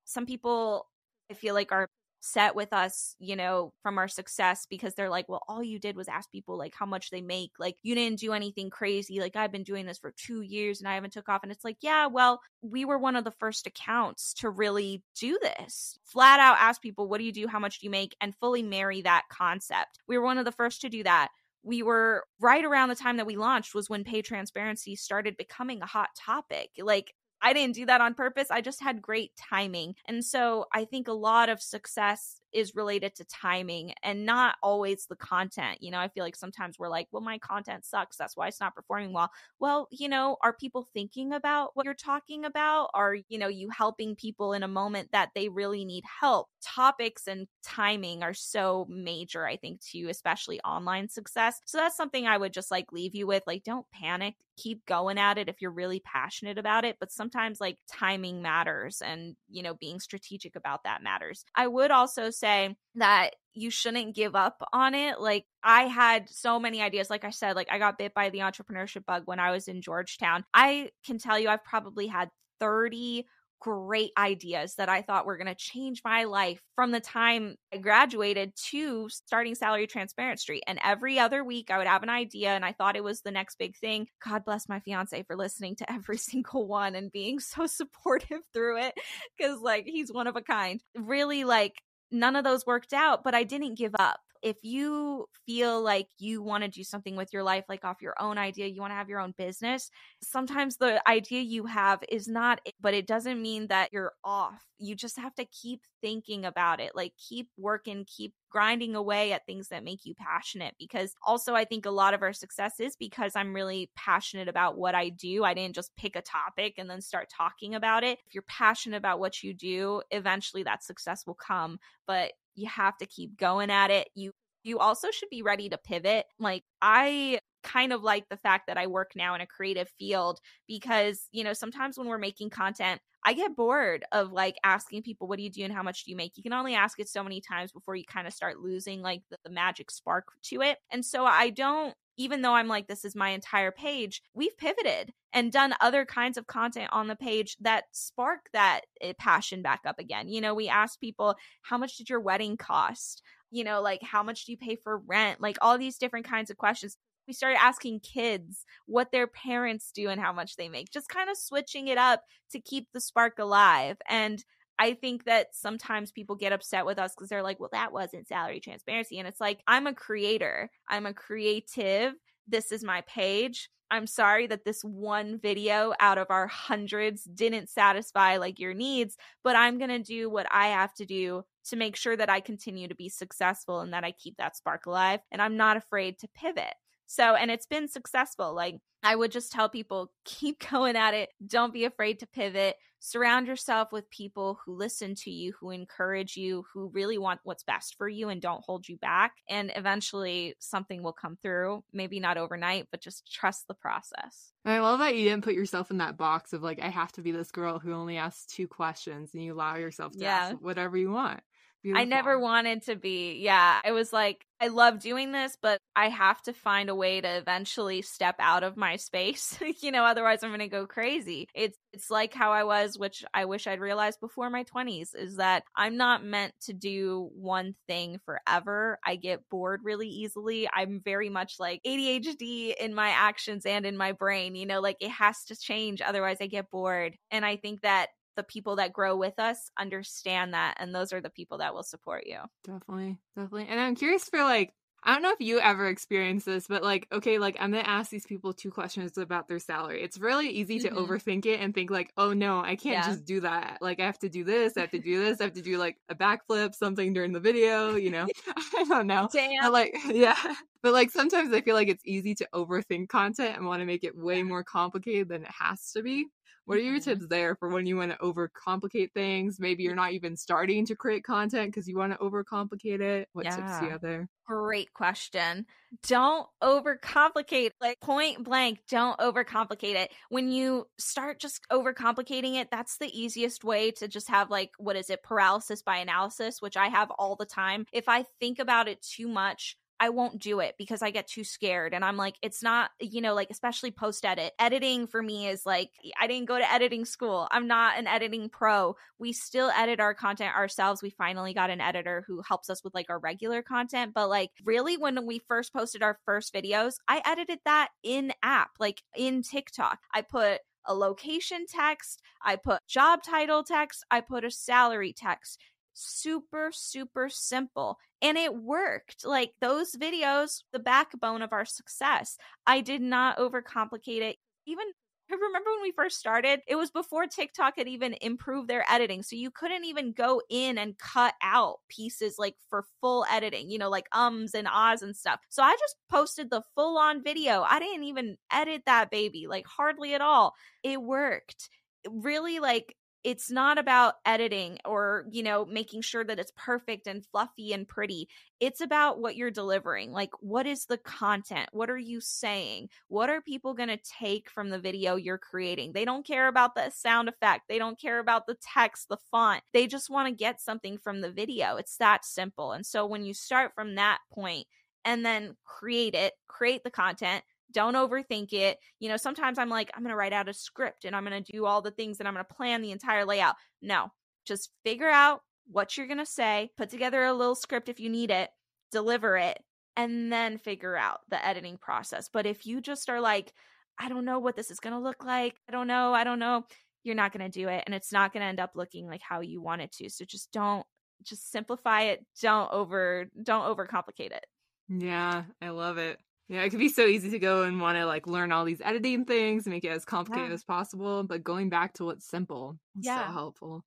Some people I feel like are set with us, you know, from our success because they're like, well, all you did was ask people like how much they make. Like you didn't do anything crazy. Like I've been doing this for 2 years and I haven't took off and it's like, yeah, well, we were one of the first accounts to really do this. Flat out ask people, what do you do? How much do you make? and fully marry that concept. We were one of the first to do that we were right around the time that we launched was when pay transparency started becoming a hot topic. Like I didn't do that on purpose. I just had great timing. And so I think a lot of success is related to timing and not always the content. You know, I feel like sometimes we're like, well, my content sucks. That's why it's not performing well. Well, you know, are people thinking about what you're talking about? Are, you know, you helping people in a moment that they really need help? Topics and timing are so major, I think, to especially online success. So that's something I would just like leave you with. Like, don't panic. Keep going at it if you're really passionate about it. But sometimes like timing matters and, you know, being strategic about that matters. I would also say that you shouldn't give up on it. Like I had so many ideas. Like I said, like I got bit by the entrepreneurship bug when I was in Georgetown. I can tell you I've probably had 30 great ideas that I thought were going to change my life from the time I graduated to starting Salary Transparent Street. And every other week I would have an idea and I thought it was the next big thing. God bless my fiance for listening to every single one and being so supportive through it because, like, he's one of a kind. Really, like, none of those worked out, but I didn't give up. If you feel like you want to do something with your life, like off your own idea, you want to have your own business, sometimes the idea you have is not, but it doesn't mean that you're off. You just have to keep thinking about it, like keep working, keep grinding away at things that make you passionate. Because also, I think a lot of our success is because I'm really passionate about what I do. I didn't just pick a topic and then start talking about it. If you're passionate about what you do, eventually that success will come. But you have to keep going at it. You you also should be ready to pivot. Like I kind of like the fact that I work now in a creative field because, you know, sometimes when we're making content, I get bored of like asking people, what do you do and how much do you make? You can only ask it so many times before you kind of start losing like the, the magic spark to it. And so I don't even though I'm like, this is my entire page, we've pivoted and done other kinds of content on the page that spark that eh, passion back up again. You know, we asked people, how much did your wedding cost? You know, like, how much do you pay for rent? Like, all these different kinds of questions. We started asking kids what their parents do and how much they make, just kind of switching it up to keep the spark alive. And I think that sometimes people get upset with us because they're like, well, that wasn't salary transparency. And it's like, I'm a creator, I'm a creative. This is my page. I'm sorry that this one video out of our hundreds didn't satisfy like your needs, but I'm going to do what I have to do to make sure that I continue to be successful and that I keep that spark alive. And I'm not afraid to pivot. So, and it's been successful. Like, I would just tell people keep going at it. Don't be afraid to pivot. Surround yourself with people who listen to you, who encourage you, who really want what's best for you and don't hold you back. And eventually something will come through. Maybe not overnight, but just trust the process. I love that you didn't put yourself in that box of like, I have to be this girl who only asks two questions and you allow yourself to yeah. ask whatever you want. Beautiful. I never wanted to be. Yeah. I was like, I love doing this, but I have to find a way to eventually step out of my space. you know, otherwise I'm going to go crazy. It's it's like how I was, which I wish I'd realized before my 20s, is that I'm not meant to do one thing forever. I get bored really easily. I'm very much like ADHD in my actions and in my brain, you know, like it has to change otherwise I get bored. And I think that the people that grow with us understand that and those are the people that will support you definitely definitely and i'm curious for like I don't know if you ever experienced this, but like, okay, like I'm gonna ask these people two questions about their salary. It's really easy to mm-hmm. overthink it and think like, oh no, I can't yeah. just do that. Like I have to do this, I have to do this, I have to do like a backflip, something during the video, you know? I don't know. Damn. But like, yeah. But like sometimes I feel like it's easy to overthink content and want to make it way more complicated than it has to be. What are your mm-hmm. tips there for when you want to overcomplicate things? Maybe you're not even starting to create content because you want to overcomplicate it. What yeah. tips do you have there? Great question. Don't overcomplicate, like point blank, don't overcomplicate it. When you start just overcomplicating it, that's the easiest way to just have, like, what is it, paralysis by analysis, which I have all the time. If I think about it too much, I won't do it because I get too scared. And I'm like, it's not, you know, like, especially post edit. Editing for me is like, I didn't go to editing school. I'm not an editing pro. We still edit our content ourselves. We finally got an editor who helps us with like our regular content. But like, really, when we first posted our first videos, I edited that in app, like in TikTok. I put a location text, I put job title text, I put a salary text super, super simple. And it worked. Like those videos, the backbone of our success. I did not overcomplicate it. Even I remember when we first started, it was before TikTok had even improved their editing. So you couldn't even go in and cut out pieces like for full editing, you know, like ums and ahs and stuff. So I just posted the full on video. I didn't even edit that baby, like hardly at all. It worked. Really, like it's not about editing or you know making sure that it's perfect and fluffy and pretty. It's about what you're delivering like what is the content? What are you saying? What are people going to take from the video you're creating? They don't care about the sound effect. They don't care about the text the font. They just want to get something from the video. It's that simple. And so when you start from that point and then create it create the content don't overthink it. You know, sometimes I'm like, I'm going to write out a script and I'm going to do all the things and I'm going to plan the entire layout. No, just figure out what you're going to say, put together a little script if you need it, deliver it, and then figure out the editing process. But if you just are like, I don't know what this is going to look like, I don't know, I don't know, you're not going to do it and it's not going to end up looking like how you want it to. So just don't just simplify it. Don't over don't overcomplicate it. Yeah, I love it. Yeah, it could be so easy to go and want to like learn all these editing things, make it as complicated yeah. as possible, but going back to what's simple is yeah. so helpful.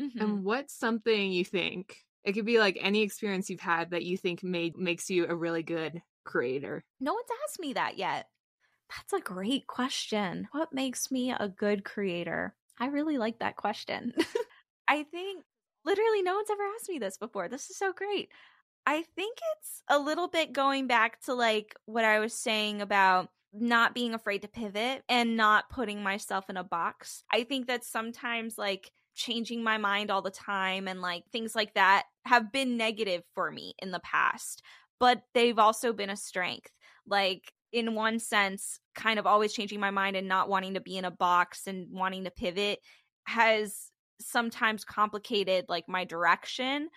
Mm-hmm. And what's something you think it could be like any experience you've had that you think made makes you a really good creator? No one's asked me that yet. That's a great question. What makes me a good creator? I really like that question. I think literally no one's ever asked me this before. This is so great. I think it's a little bit going back to like what I was saying about not being afraid to pivot and not putting myself in a box. I think that sometimes like changing my mind all the time and like things like that have been negative for me in the past, but they've also been a strength. Like in one sense, kind of always changing my mind and not wanting to be in a box and wanting to pivot has sometimes complicated like my direction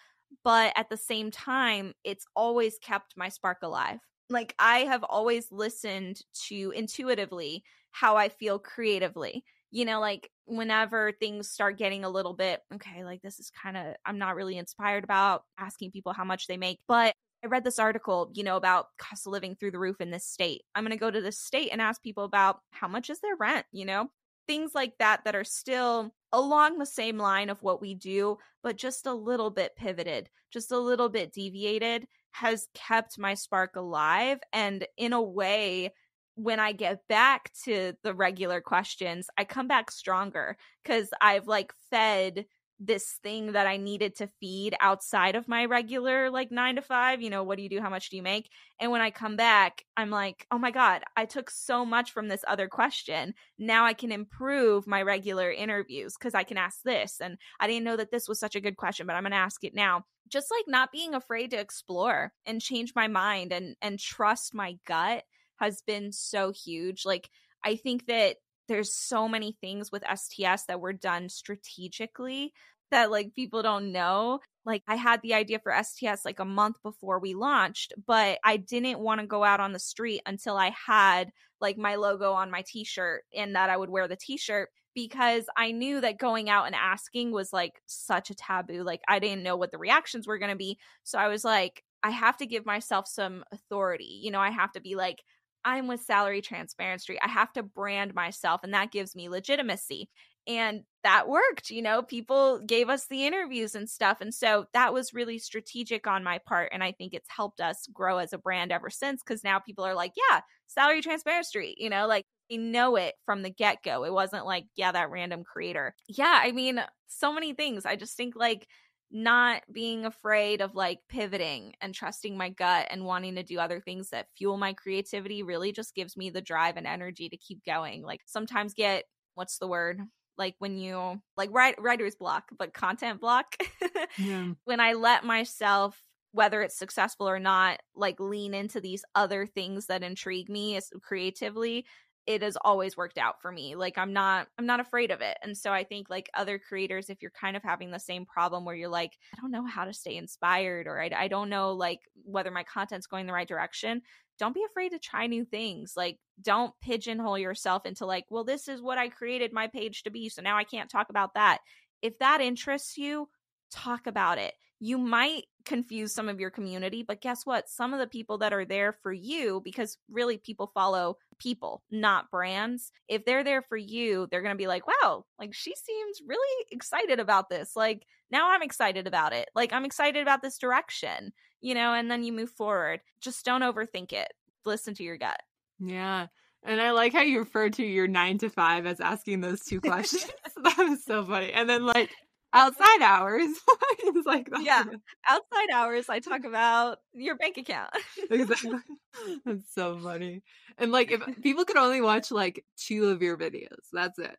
but at the same time it's always kept my spark alive like i have always listened to intuitively how i feel creatively you know like whenever things start getting a little bit okay like this is kind of i'm not really inspired about asking people how much they make but I read this article, you know, about cost of living through the roof in this state. I'm going to go to this state and ask people about how much is their rent, you know? Things like that that are still along the same line of what we do, but just a little bit pivoted, just a little bit deviated has kept my spark alive. And in a way, when I get back to the regular questions, I come back stronger because I've like fed this thing that I needed to feed outside of my regular like nine to five. You know, what do you do? How much do you make? And when I come back, I'm like, oh my God, I took so much from this other question. Now I can improve my regular interviews because I can ask this. And I didn't know that this was such a good question, but I'm going to ask it now. Just like not being afraid to explore and change my mind and and trust my gut has been so huge. Like I think that there's so many things with STS that were done strategically that like people don't know. Like I had the idea for STS like a month before we launched, but I didn't want to go out on the street until I had like my logo on my t-shirt and that I would wear the t-shirt because I knew that going out and asking was like such a taboo. Like I didn't know what the reactions were going to be. So I was like I have to give myself some authority. You know, I have to be like I'm with Salary Transparency. I have to brand myself, and that gives me legitimacy. And that worked. You know, people gave us the interviews and stuff. And so that was really strategic on my part. And I think it's helped us grow as a brand ever since because now people are like, yeah, Salary Transparency, you know, like they know it from the get go. It wasn't like, yeah, that random creator. Yeah, I mean, so many things. I just think like not being afraid of like pivoting and trusting my gut and wanting to do other things that fuel my creativity really just gives me the drive and energy to keep going. Like sometimes get what's the word? Like when you like write writer's block, but content block. yeah. When I let myself whether it's successful or not like lean into these other things that intrigue me creatively it has always worked out for me like i'm not i'm not afraid of it and so i think like other creators if you're kind of having the same problem where you're like i don't know how to stay inspired or i, I don't know like whether my content's going the right direction don't be afraid to try new things like don't pigeonhole yourself into like well this is what i created my page to be so now i can't talk about that if that interests you talk about it you might confuse some of your community, but guess what? Some of the people that are there for you, because really people follow people, not brands. If they're there for you, they're going to be like, wow, like she seems really excited about this. Like now I'm excited about it. Like I'm excited about this direction, you know, and then you move forward. Just don't overthink it. Listen to your gut. Yeah. And I like how you refer to your nine to five as asking those two questions. that was so funny. And then like outside hours. It's like that. yeah. outside hours i talk about your bank account. Exactly. That's so funny. And like if people could only watch like two of your videos that's it.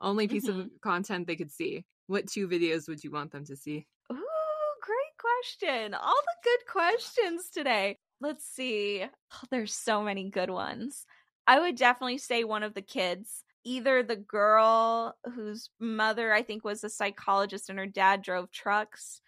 Only piece mm-hmm. of content they could see. What two videos would you want them to see? Ooh great question. All the good questions today. Let's see. Oh, there's so many good ones. I would definitely say one of the kids either the girl whose mother I think was a psychologist and her dad drove trucks.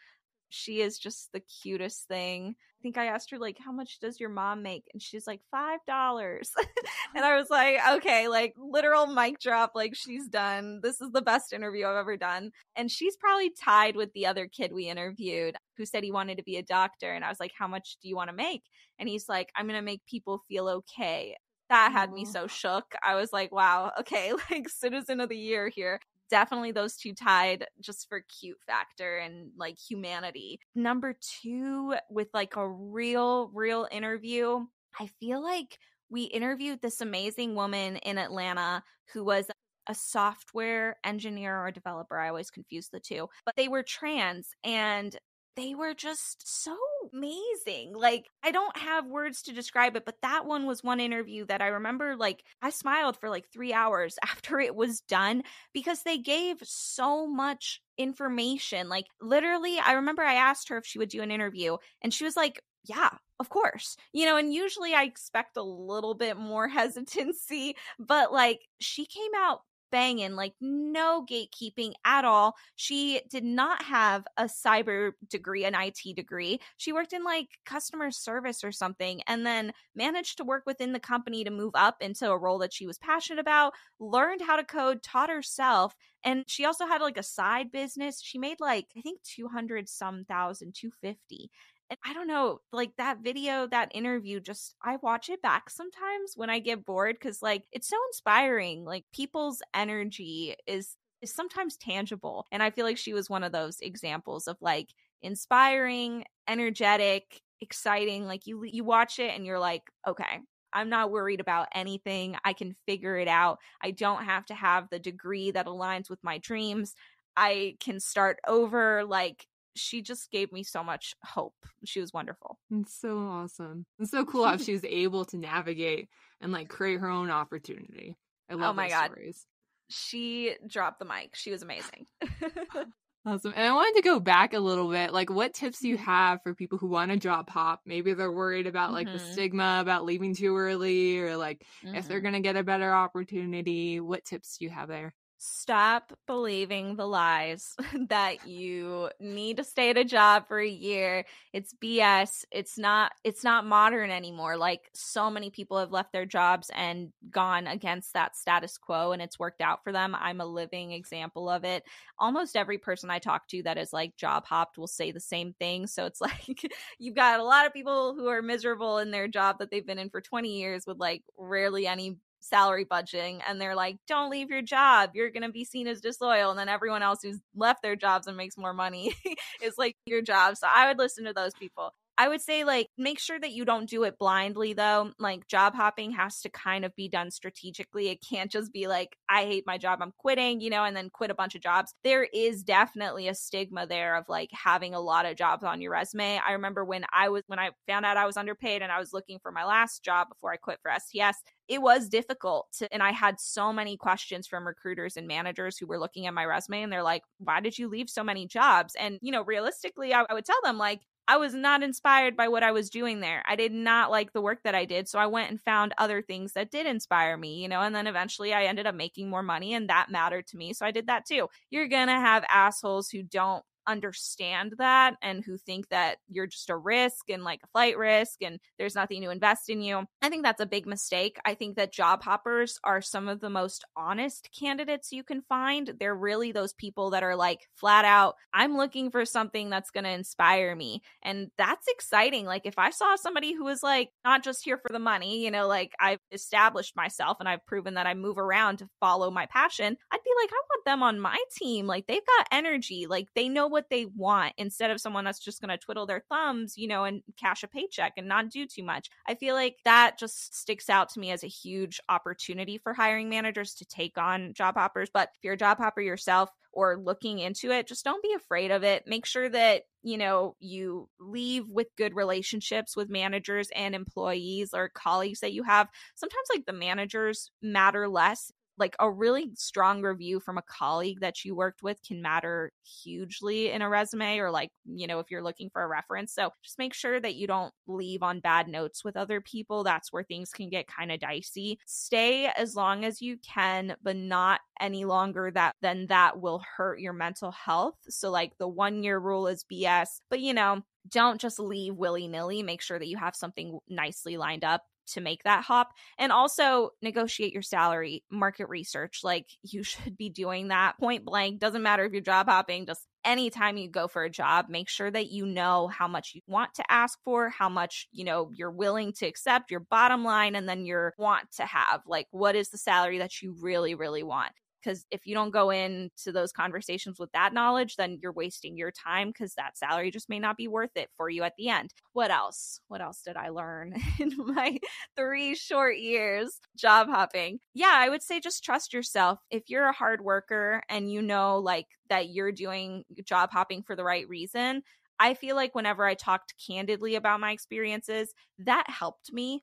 She is just the cutest thing. I think I asked her like, "How much does your mom make?" And she's like, five dollars. and I was like, "Okay, like literal mic drop. Like she's done. This is the best interview I've ever done." And she's probably tied with the other kid we interviewed who said he wanted to be a doctor. And I was like, "How much do you want to make?" And he's like, "I'm gonna make people feel okay." That had me so shook. I was like, wow, okay, like citizen of the year here. Definitely those two tied just for cute factor and like humanity. Number two, with like a real, real interview, I feel like we interviewed this amazing woman in Atlanta who was a software engineer or developer. I always confuse the two, but they were trans and they were just so amazing. Like, I don't have words to describe it, but that one was one interview that I remember, like, I smiled for like three hours after it was done because they gave so much information. Like, literally, I remember I asked her if she would do an interview, and she was like, yeah, of course. You know, and usually I expect a little bit more hesitancy, but like she came out banging, like no gatekeeping at all. She did not have a cyber degree, an IT degree. She worked in like customer service or something and then managed to work within the company to move up into a role that she was passionate about, learned how to code, taught herself. And she also had like a side business. She made like, I think 200 some thousand, 250. I don't know, like that video, that interview, just I watch it back sometimes when I get bored because like it's so inspiring. Like people's energy is is sometimes tangible. And I feel like she was one of those examples of like inspiring, energetic, exciting. Like you you watch it and you're like, okay, I'm not worried about anything. I can figure it out. I don't have to have the degree that aligns with my dreams. I can start over. Like she just gave me so much hope. She was wonderful. It's so awesome. It's so cool how she was able to navigate and like create her own opportunity. I love oh my god. Stories. She dropped the mic. She was amazing. awesome. And I wanted to go back a little bit. Like what tips do you mm-hmm. have for people who want to job hop? Maybe they're worried about like mm-hmm. the stigma about leaving too early or like mm-hmm. if they're mm-hmm. going to get a better opportunity. What tips do you have there? Stop believing the lies that you need to stay at a job for a year. It's bs it's not it's not modern anymore. Like so many people have left their jobs and gone against that status quo and it's worked out for them. I'm a living example of it. Almost every person i talk to that is like job hopped will say the same thing. So it's like you've got a lot of people who are miserable in their job that they've been in for 20 years with like rarely any salary budgeting and they're like don't leave your job. You're going to be seen as disloyal and then everyone else who's left their jobs and makes more money is like your job. So i would listen to those people I would say like make sure that you don't do it blindly though. Like job hopping has to kind of be done strategically. It can't just be like I hate my job, I'm quitting, you know, and then quit a bunch of jobs. There is definitely a stigma there of like having a lot of jobs on your resume. I remember when I was when I found out I was underpaid and I was looking for my last job before I quit for STS, it was difficult to and I had so many questions from recruiters and managers who were looking at my resume and they're like, "Why did you leave so many jobs?" And you know, realistically, I, I would tell them like I was not inspired by what I was doing there. I did not like the work that I did. So I went and found other things that did inspire me, you know, and then eventually I ended up making more money and that mattered to me. So I did that too. You're going to have assholes who don't understand that and who think that you're just a risk and like a flight risk and there's nothing to invest in you. I think that's a big mistake. I think that job hoppers are some of the most honest candidates you can find. They're really those people that are like flat out, I'm looking for something that's going to inspire me. And that's exciting. Like if I saw somebody who was like not just here for the money, you know, like I've established myself and I've proven that I move around to follow my passion, I'd be like, I want them on my team. Like they've got energy, like they know what they want instead of someone that's just going to twiddle their thumbs, you know, and cash a paycheck and not do too much. I feel like that just sticks out to me as a huge opportunity for hiring managers to take on job hoppers. But if you're a job hopper yourself, or looking into it, just don't be afraid of it. Make sure that, you know, you leave with good relationships with managers and employees or colleagues that you have. Sometimes, like, the managers matter less like a really strong review from a colleague that you worked with can matter hugely in a resume or like, you know, if you're looking for a reference. So just make sure that you don't leave on bad notes with other people. That's where things can get kind of dicey. Stay as long as you can, but not any longer that then that will hurt your mental health. So like the 1 year rule is BS, but you know, don't just leave willy nilly. Make sure that you have something nicely lined up to make that hop and also negotiate your salary market research like you should be doing that point blank doesn't matter if you're job hopping just anytime you go for a job make sure that you know how much you want to ask for how much you know you're willing to accept your bottom line and then your want to have like what is the salary that you really really want because if you don't go into those conversations with that knowledge then you're wasting your time because that salary just may not be worth it for you at the end. What else? What else did i learn in my three short years job hopping? Yeah i would say just trust yourself. If you're a hard worker and you know like that you're doing job hopping for the right reason I feel like whenever I talked candidly about my experiences, that helped me.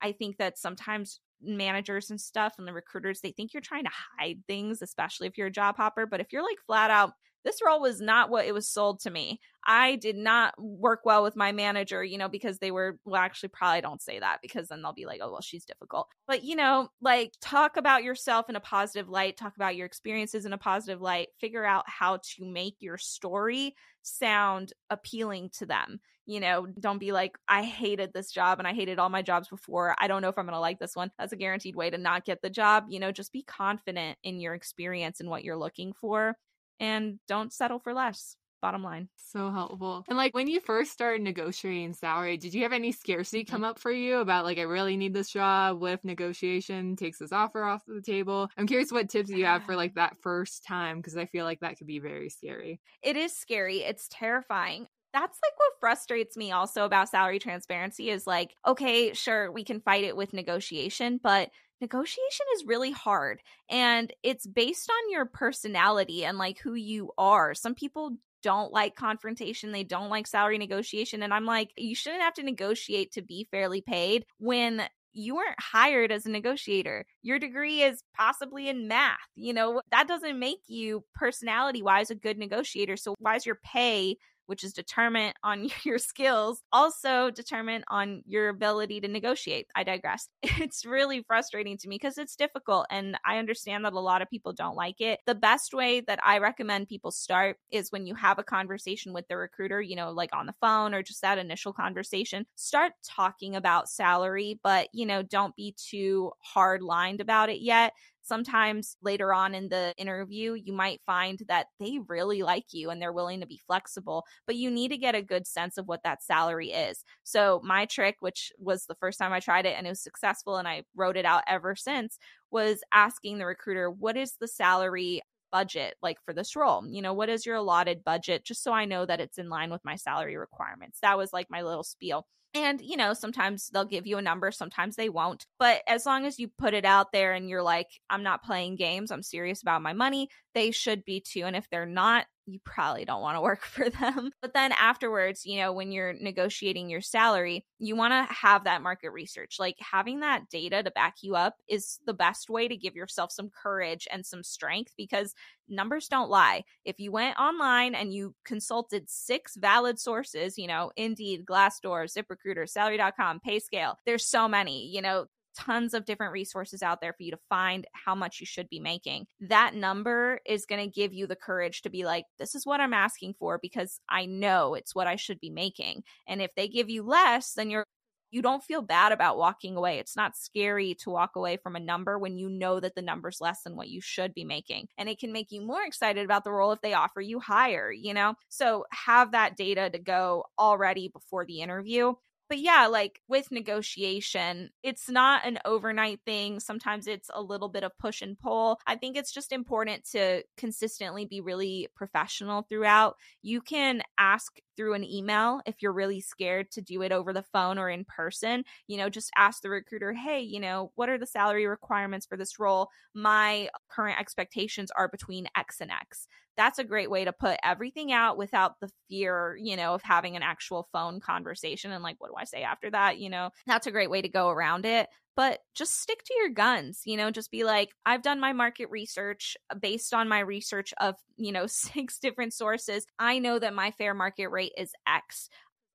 I think that sometimes managers and stuff and the recruiters they think you're trying to hide things especially if you're a job hopper but if you're like flat out this role was not what it was sold to me i did not work well with my manager you know because they were well actually probably don't say that because then they'll be like oh well she's difficult but you know like talk about yourself in a positive light talk about your experiences in a positive light figure out how to make your story sound appealing to them you know, don't be like, I hated this job and I hated all my jobs before. I don't know if I'm going to like this one. That's a guaranteed way to not get the job. You know, just be confident in your experience and what you're looking for and don't settle for less. Bottom line. So helpful. And like when you first started negotiating salary, did you have any scarcity mm-hmm. come up for you about like, I really need this job? What if negotiation takes this offer off the table? I'm curious what tips you have for like that first time because I feel like that could be very scary. It is scary. It's terrifying that's like what frustrates me also about salary transparency is like, okay, sure, we can fight it with negotiation, but negotiation is really hard and it's based on your personality and like who you are. Some people don't like confrontation, they don't like salary negotiation. And I'm like, you shouldn't have to negotiate to be fairly paid when you weren't hired as a negotiator. Your degree is possibly in math. You know, that doesn't make you personality wise a good negotiator. So, why is your pay which is determined on your skills, also determined on your ability to negotiate. I digress. It's really frustrating to me because it's difficult and I understand that a lot of people don't like it. The best way that I recommend people start is when you have a conversation with the recruiter, you know, like on the phone or just that initial conversation, start talking about salary, but, you know, don't be too hard lined about it yet sometimes later on in the interview, you might find that they really like you and they're willing to be flexible, but you need to get a good sense of what that salary is. So, my trick, which was the first time I tried it and it was successful and I wrote it out ever since, was asking the recruiter, What is the salary budget like for this role? You know, what is your allotted budget? Just so I know that it's in line with my salary requirements. That was like my little spiel. And, you know, sometimes they'll give you a number, sometimes they won't. But as long as you put it out there and you're like, I'm not playing games, I'm serious about my money, they should be too. And if they're not, you probably don't want to work for them. But then afterwards, you know, when you're negotiating your salary, you want to have that market research. Like having that data to back you up is the best way to give yourself some courage and some strength because numbers don't lie. If you went online and you consulted six valid sources, you know, Indeed, Glassdoor, ZipRecruiter, Salary.com, PayScale, there's so many, you know, tons of different resources out there for you to find how much you should be making. That number is going to give you the courage to be like, this is what I'm asking for because I know it's what I should be making. And if they give you less, then you're you don't feel bad about walking away. It's not scary to walk away from a number when you know that the number's less than what you should be making. And it can make you more excited about the role if they offer you higher, you know? So have that data to go already before the interview but yeah, like with negotiation, it's not an overnight thing. Sometimes it's a little bit of push and pull. I think it's just important to consistently be really professional throughout. You can ask through an email if you're really scared to do it over the phone or in person. You know, just ask the recruiter, hey, you know, what are the salary requirements for this role? My current expectations are between X and X that's a great way to put everything out without the fear, you know, of having an actual phone conversation and like, what do I say after that? You know, that's a great way to go around it. but just stick to your guns. You know, just be like, I've done my market research uh, based on my research of, you know, six different sources. I know that my fair market rate is X.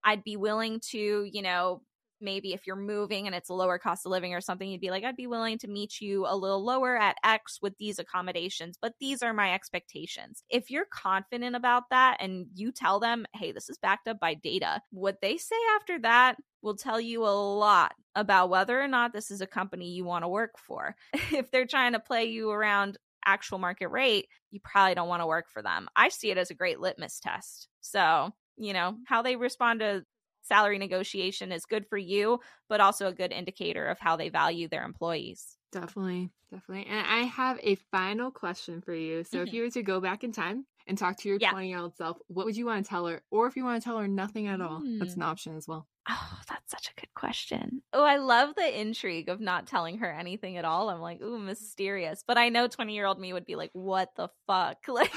I'd be willing to, you know, maybe if you're moving and it's a lower cost of living or something, you'd be like, I'd be willing to meet you a little lower at X with these accommodations, but these are my expectations. If you're confident about that and you tell them, hey, this is backed up by data, what they say after that will tell you a lot about whether or not this is a company you want to work for. if they're trying to play you around actual market rate, you probably don't want to work for them. I see it as a great litmus test. So, you know, how they respond to salary negotiation is good for you, but also a good indicator of how they value their employees. Definitely, definitely. And I have a final question for you. So, mm-hmm. if you were to go back in time and talk to your 20 yeah. year old self, what would you want to tell her? Or if you want to tell her nothing at all, mm. that's an option as well. Oh, that's such a good question. Oh, I love the intrigue of not telling her anything at all. I'm like, ooh, mysterious. But I know 20 year old me would be like, what the fuck? Like,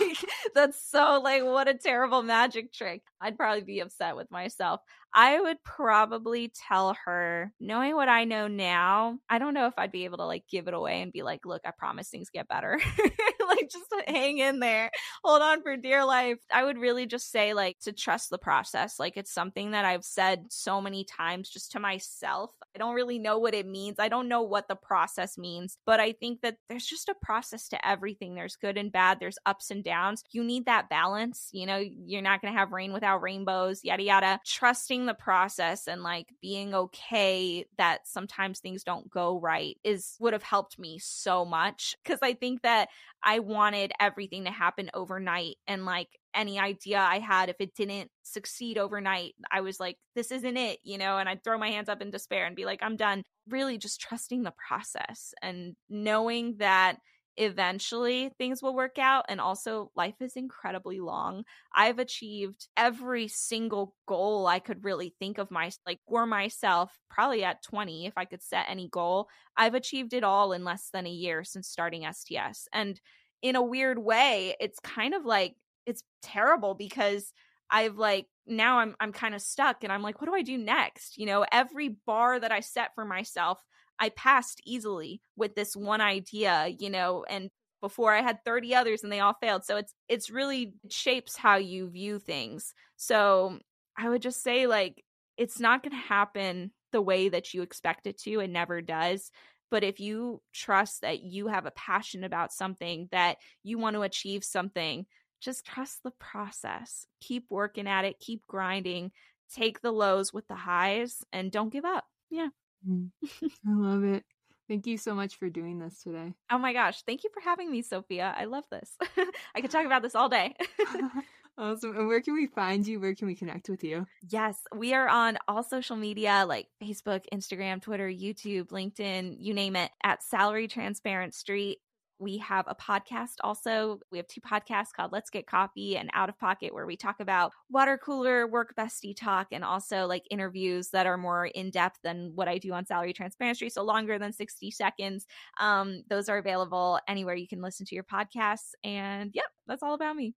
that's so, like, what a terrible magic trick. I'd probably be upset with myself. I would probably tell her, knowing what I know now, I don't know if I'd be able to like give it away and be like, look, I promise things get better. like, just hang in there, hold on for dear life. I would really just say, like, to trust the process. Like, it's something that I've said so many times just to myself. I don't really know what it means. I don't know what the process means, but I think that there's just a process to everything. There's good and bad, there's ups and downs. You need that balance. You know, you're not going to have rain without rainbows, yada, yada. Trusting the process and like being okay that sometimes things don't go right is would have helped me so much because I think that I wanted everything to happen overnight and like any idea I had if it didn't succeed overnight, I was like, this isn't it, you know, and I'd throw my hands up in despair and be like, I'm done. Really just trusting the process and knowing that eventually things will work out. And also, life is incredibly long. I've achieved every single goal I could really think of my like for myself, probably at 20, if I could set any goal. I've achieved it all in less than a year since starting STS. And in a weird way, it's kind of like it's terrible because I've like now I'm I'm kind of stuck and I'm like what do I do next? You know, every bar that I set for myself, I passed easily with this one idea, you know, and before I had 30 others and they all failed. So it's it's really shapes how you view things. So I would just say like it's not going to happen the way that you expect it to. It never does. But if you trust that you have a passion about something, that you want to achieve something, just trust the process. Keep working at it, keep grinding, take the lows with the highs, and don't give up. Yeah. Mm. I love it. Thank you so much for doing this today. Oh my gosh. Thank you for having me, Sophia. I love this. I could talk about this all day. awesome. And where can we find you? Where can we connect with you? Yes, we are on all social media like Facebook, Instagram, Twitter, YouTube, LinkedIn, you name it, at Salary Transparent Street. We have a podcast also. We have two podcasts called Let's Get Coffee and Out of Pocket, where we talk about water cooler, work bestie talk, and also like interviews that are more in depth than what I do on Salary Transparency. So longer than 60 seconds. Um, those are available anywhere you can listen to your podcasts. And yep, that's all about me.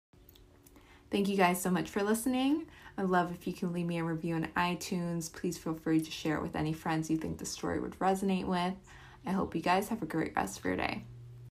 Thank you guys so much for listening. I'd love if you can leave me a review on iTunes. Please feel free to share it with any friends you think the story would resonate with. I hope you guys have a great rest of your day.